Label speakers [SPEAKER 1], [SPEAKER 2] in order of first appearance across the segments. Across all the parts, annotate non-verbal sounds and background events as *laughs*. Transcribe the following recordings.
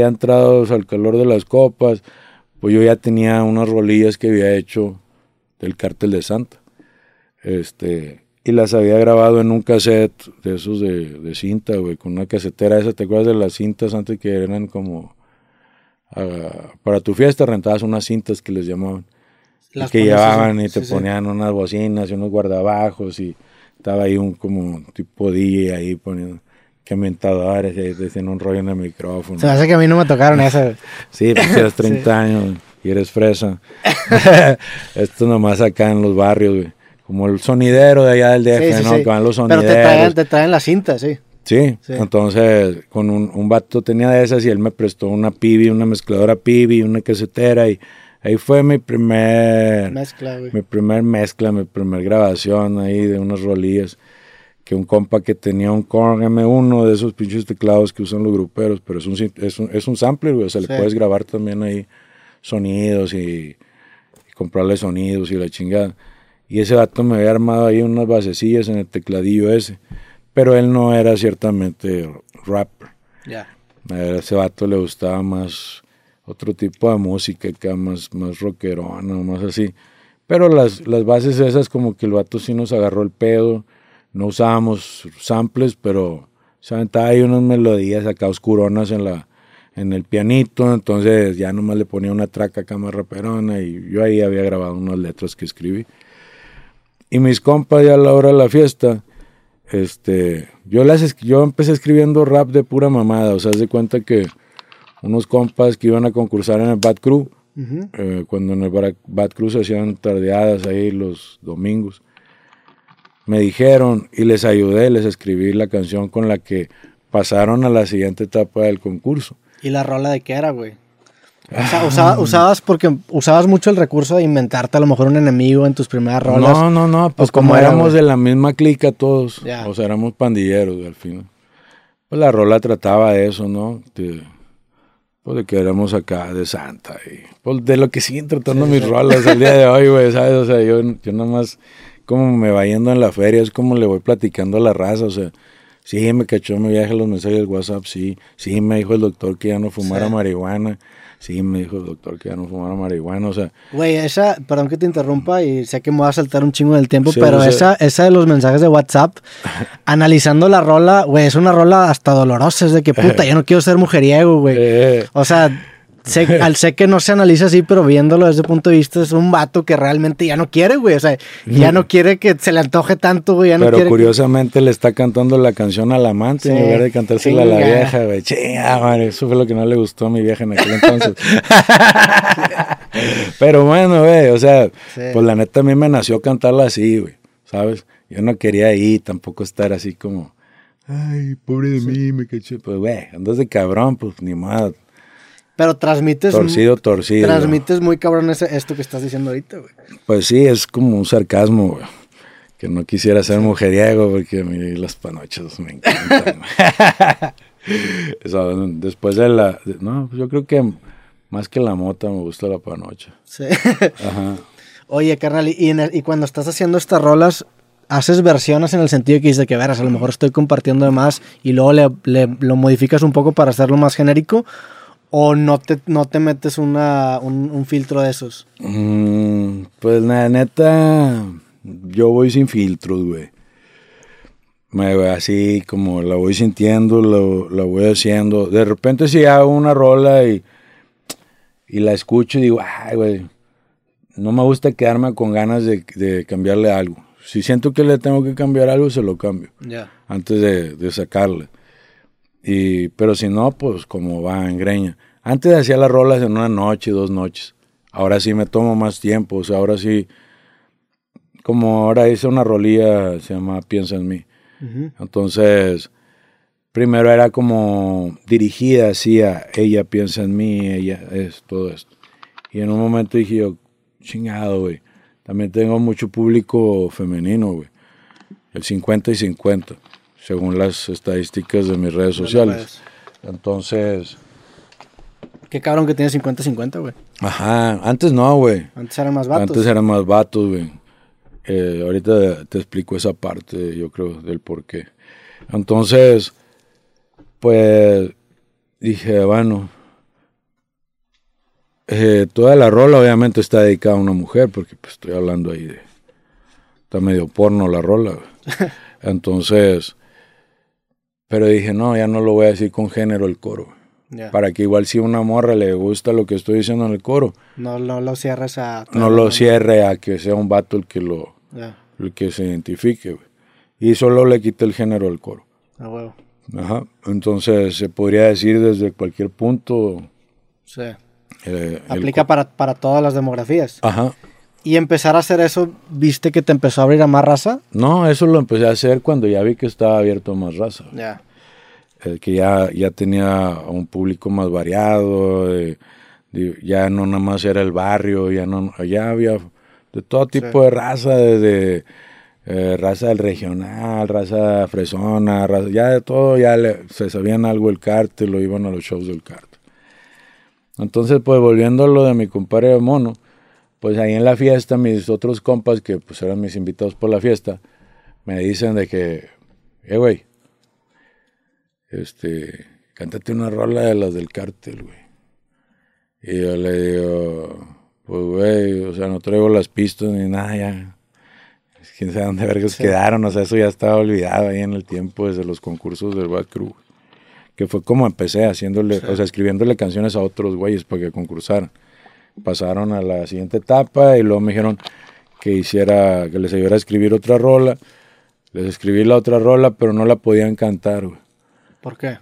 [SPEAKER 1] ya entrados al calor de las copas, pues yo ya tenía unas rolillas que había hecho del Cártel de Santa. Este, y las había grabado en un cassette de esos de, cinta, güey, con una casetera esa, ¿te acuerdas de las cintas antes que eran como ah, para tu fiesta rentabas unas cintas que les llamaban? que llevaban y te ponían unas bocinas y unos guardabajos y estaba ahí un como tipo DJ ahí poniendo que mentadores y decían un rollo en el micrófono.
[SPEAKER 2] Se me hace que a mí no me tocaron eso. *laughs*
[SPEAKER 1] sí, pues tienes *laughs* 30 años y eres fresa. *laughs* Esto nomás acá en los barrios, güey. Como el sonidero de allá del DF, ¿no? Que van los sonideros.
[SPEAKER 2] Pero te traen, te traen la cinta, sí.
[SPEAKER 1] Sí, entonces con un, un, vato tenía de esas y él me prestó una pibi, una mezcladora pibi, una casetera y ahí fue mi primer
[SPEAKER 2] mezcla, güey.
[SPEAKER 1] mi primer mezcla, mi primer grabación ahí de unas rolillas que un compa que tenía un Korg M1 de esos pinches teclados que usan los gruperos, pero es un, es un, es un sampler, güey, o sea, le puedes grabar también ahí sonidos y, comprarle sonidos y la chingada. Y ese vato me había armado ahí unas basecillas en el tecladillo ese, pero él no era ciertamente rapper.
[SPEAKER 2] Ya.
[SPEAKER 1] A ese vato le gustaba más otro tipo de música, que más, más rockerona, más así. Pero las, las bases esas como que el vato sí nos agarró el pedo, no usábamos samples, pero se aventaba ahí unas melodías acá oscuronas en la, en el pianito, entonces ya nomás le ponía una traca acá más raperona y yo ahí había grabado unas letras que escribí. Y mis compas ya a la hora de la fiesta, este, yo, las, yo empecé escribiendo rap de pura mamada, o sea, de cuenta que unos compas que iban a concursar en el Bad Crew, eh, cuando en el Bad Crew se hacían tardeadas ahí los domingos, me dijeron y les ayudé, les escribí la canción con la que pasaron a la siguiente etapa del concurso.
[SPEAKER 2] ¿Y la rola de qué era, güey? usabas porque usabas mucho el recurso de inventarte a lo mejor un enemigo en tus primeras rolas.
[SPEAKER 1] No, no, no, pues como éramos de la misma clica todos, o sea, éramos pandilleros al final. Pues la rola trataba de eso, ¿no? De, pues de que éramos acá de Santa y pues de lo que siguen tratando mis rolas al día de hoy, güey, ¿sabes? O sea, yo, yo nada más como me va yendo en la feria, es como le voy platicando a la raza, o sea, Sí, me cachó mi viaje los mensajes del WhatsApp, sí. Sí, me dijo el doctor que ya no fumara marihuana. Sí, me dijo el doctor que ya no fumara marihuana, o sea...
[SPEAKER 2] Güey, esa, perdón que te interrumpa y sé que me voy a saltar un chingo del tiempo, pero esa, esa de los mensajes de WhatsApp, *laughs* analizando la rola, güey, es una rola hasta dolorosa, es de que *laughs* puta, yo no quiero ser mujeriego, güey. Eh. O sea, sé, *laughs* al sé que no se analiza así, pero viéndolo desde ese punto de vista, es un vato que realmente ya no quiere, güey. O sea, ya no quiere que se le antoje tanto, güey.
[SPEAKER 1] pero curiosamente le está cantando la canción al amante en lugar de cantársela a la vieja, güey. Chinga, madre. Eso fue lo que no le gustó a mi vieja en aquel entonces. *laughs* pero bueno, güey, o sea, pues la neta a mí me nació cantarla así, güey. ¿Sabes? Yo no quería ir, tampoco estar así como. Ay, pobre de mí, me caché. Pues, güey, andas de cabrón, pues ni más
[SPEAKER 2] pero transmites.
[SPEAKER 1] Torcido, torcido.
[SPEAKER 2] Transmites muy cabrón ese, esto que estás diciendo ahorita, güey.
[SPEAKER 1] Pues sí, es como un sarcasmo, güey. Que no quisiera ser mujeriego porque a mí las panochas me encantan. *laughs* después de la. no, yo creo que más que la mota me gusta la panocha.
[SPEAKER 2] Sí. *laughs* Ajá. Oye, carnal, y, y cuando estás haciendo estas rolas, haces versiones en el sentido que dices que verás, a lo mejor estoy compartiendo de más y luego le, le, lo modificas un poco para hacerlo más genérico ¿O no te, no te metes una, un, filtro de esos?
[SPEAKER 1] Mm, pues la neta, yo voy sin filtros, güey. Me voy así como la voy sintiendo, lo, la voy haciendo. De repente si hago una rola y, y la escucho y digo, ay, güey, no me gusta quedarme con ganas de, de, cambiarle algo. Si siento que le tengo que cambiar algo, se lo cambio. Antes de, de sacarle. Y, pero si no, pues como va en greña. Antes hacía las rolas en una noche, dos noches. Ahora sí me tomo más tiempo. O sea, ahora sí, como ahora hice una rolía, se llama Piensa en mí. Entonces, primero era como dirigida así a ella piensa en mí, ella es todo esto. Y en un momento dije yo, chingado, güey. También tengo mucho público femenino, güey. El 50 y 50 según las estadísticas de mis redes sociales. Entonces...
[SPEAKER 2] Qué cabrón que tiene 50-50, güey.
[SPEAKER 1] Ajá, antes no, güey.
[SPEAKER 2] Antes eran más vatos.
[SPEAKER 1] Antes eran más vatos, güey. Eh, ahorita te explico esa parte, yo creo, del por qué. Entonces, pues dije, bueno, Eh, toda la rola obviamente está dedicada a una mujer, porque pues, estoy hablando ahí de... Está medio porno la rola. *laughs* Entonces, pero dije, no, ya no lo voy a decir con género el coro. Para que igual si a una morra le gusta lo que estoy diciendo en el coro.
[SPEAKER 2] No, no lo cierres a...
[SPEAKER 1] No lo cierre a que sea un vato el que lo... El que se identifique, Y solo le quité el género al coro.
[SPEAKER 2] Ah, huevo.
[SPEAKER 1] Ajá. Entonces se podría decir desde cualquier punto.
[SPEAKER 2] Sí. Eh, Aplica para, para todas las demografías.
[SPEAKER 1] Ajá.
[SPEAKER 2] ¿Y empezar a hacer eso, viste que te empezó a abrir a más raza?
[SPEAKER 1] No, eso lo empecé a hacer cuando ya vi que estaba abierto a más raza.
[SPEAKER 2] Ya.
[SPEAKER 1] que ya, ya tenía un público más variado, ya no nada más era el barrio, ya no, ya había de todo tipo de raza, desde eh, raza del regional, raza fresona, ya de todo, ya se sabían algo el cártel, lo iban a los shows del cártel. Entonces, pues volviendo a lo de mi compadre Mono, pues ahí en la fiesta mis otros compas, que pues eran mis invitados por la fiesta, me dicen de que, eh, güey, este, cántate una rola de las del cártel, güey. Y yo le digo, pues, güey, o sea, no traigo las pistas ni nada, ya. Quién sabe dónde vergas quedaron, o sea, eso ya estaba olvidado ahí en el tiempo desde los concursos del Bad Crew. Que fue como empecé haciéndole, o sea, escribiéndole canciones a otros güeyes para que concursaran pasaron a la siguiente etapa y luego me dijeron que hiciera, que les ayudara a escribir otra rola. Les escribí la otra rola, pero no la podían cantar, güey.
[SPEAKER 2] ¿Por qué?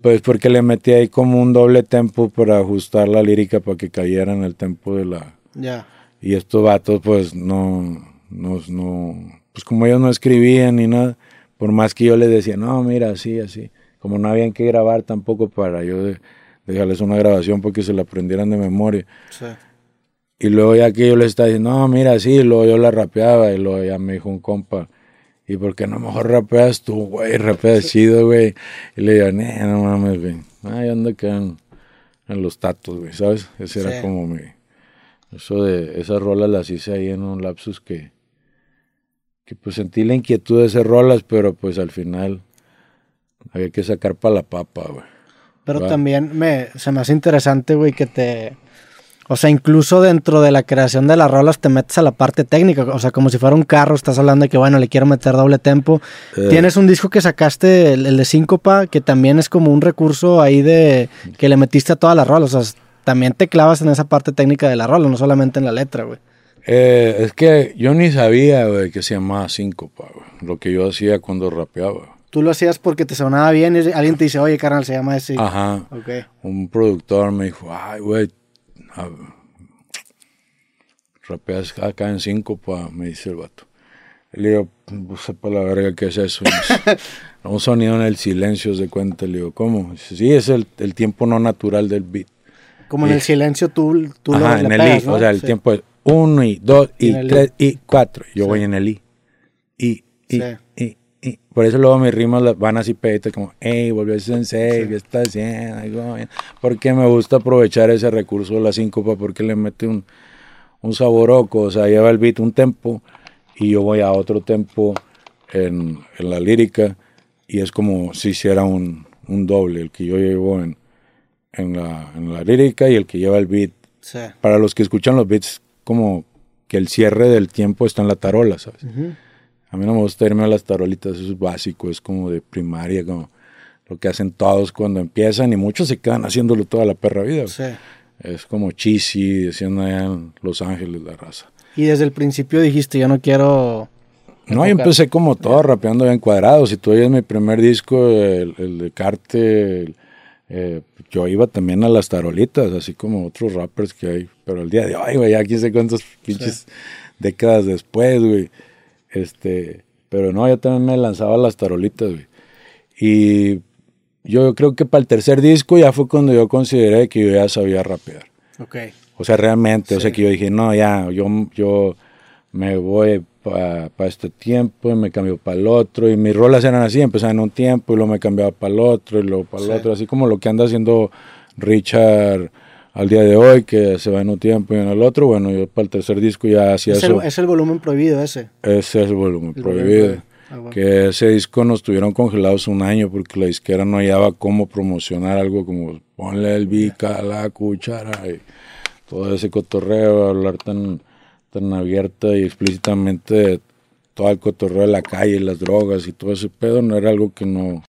[SPEAKER 1] Pues porque le metí ahí como un doble tempo para ajustar la lírica para que cayera en el tempo de la...
[SPEAKER 2] Ya.
[SPEAKER 1] Y estos vatos, pues, no, no, no, pues como ellos no escribían ni nada, por más que yo les decía, no, mira, así, así, como no habían que grabar tampoco para yo de, dejarles una grabación porque se la aprendieran de memoria.
[SPEAKER 2] Sí.
[SPEAKER 1] Y luego ya que yo les estaba diciendo, no, mira, sí, luego yo la rapeaba y luego ya me dijo un compa, ¿y por qué no mejor rapeas tú, güey? Rapeas chido, güey. Y le digo, no mames, güey. Ay, anda que en, los tatos, güey, ¿sabes? Ese era como mi... Eso de esas rolas las hice ahí en un lapsus que, que pues sentí la inquietud de hacer rolas, pero pues al final había que sacar para la papa, güey.
[SPEAKER 2] Pero también me, se me hace interesante, güey, que te... O sea, incluso dentro de la creación de las rolas te metes a la parte técnica. O sea, como si fuera un carro, estás hablando de que, bueno, le quiero meter doble tempo. Eh. Tienes un disco que sacaste, el, de Síncopa, que también es como un recurso ahí de que le metiste a todas las rolas. O sea, también te clavas en esa parte técnica de la rola, no solamente en la letra, güey.
[SPEAKER 1] Eh, es que yo ni sabía, güey, que se llamaba Síncopa, güey. Lo que yo hacía cuando rapeaba.
[SPEAKER 2] Tú lo hacías porque te sonaba bien y alguien te dice, oye, carnal, se llama ese.
[SPEAKER 1] Ajá. Un productor me dijo, ay, güey, rapeas acá en cinco, pa, me dice el vato. Le digo, pues sepa la verga qué es eso. *laughs* un sonido en el silencio, se cuenta. Le digo, ¿cómo? Dice, sí, es el, el, tiempo no natural del beat.
[SPEAKER 2] Como en el silencio tú, tú
[SPEAKER 1] ajá, en el I, o sea, el tiempo es uno y dos y, tres y cuatro. Yo voy en el I. Y, y, y, por eso luego mis rimas van así peditas como, hey, volvió a sensei, ¿qué está haciendo? Porque me gusta aprovechar ese recurso de la síncopa porque le mete un, un saboroco, o sea, lleva el beat un tempo y yo voy a otro tempo en, en la lírica y es como si hiciera un, un doble, el que yo llevo en, en, la, en la lírica y el que lleva el beat. Para los que escuchan los beats, como que el cierre del tiempo está en la tarola, ¿sabes? A mí no me gusta irme a las tarolitas, eso es básico, es como de primaria, como lo que hacen todos cuando empiezan y muchos se quedan haciéndolo toda la perra vida. Es como cheesy, diciendo allá en Los Ángeles la raza.
[SPEAKER 2] Y desde el principio dijiste, yo no quiero...
[SPEAKER 1] No, yo empecé como todo, rapeando bien cuadrados. Si tú oyes mi primer disco, el, de Carte, eh, yo iba también a las tarolitas, así como otros rappers que hay. Pero el día de hoy, güey, ya quién sé cuántas pinches décadas después, güey este, pero no, yo también me lanzaba las tarolitas, güey. Y yo creo que para el tercer disco ya fue cuando yo consideré que yo ya sabía rapear.
[SPEAKER 2] Ok.
[SPEAKER 1] O sea, realmente, o sea, que yo dije, no, ya, yo, yo me voy para este tiempo y me cambio para el otro. Y mis rolas eran así, empezaba en un tiempo y luego me cambiaba para el otro y luego para el otro. Así como lo que anda haciendo Richard al día de hoy, que se va en un tiempo y en el otro. Bueno, yo para el tercer disco ya hacía
[SPEAKER 2] ¿Es
[SPEAKER 1] eso.
[SPEAKER 2] El, ¿Es el volumen prohibido ese?
[SPEAKER 1] Ese es el volumen prohibido. Ah, que ese disco nos tuvieron congelados un año porque la disquera no hallaba cómo promocionar algo como ponle el bica, la cuchara. todo ese cotorreo, hablar tan, tan abierta y explícitamente todo el cotorreo de la calle, las drogas y todo ese pedo, no era algo que no,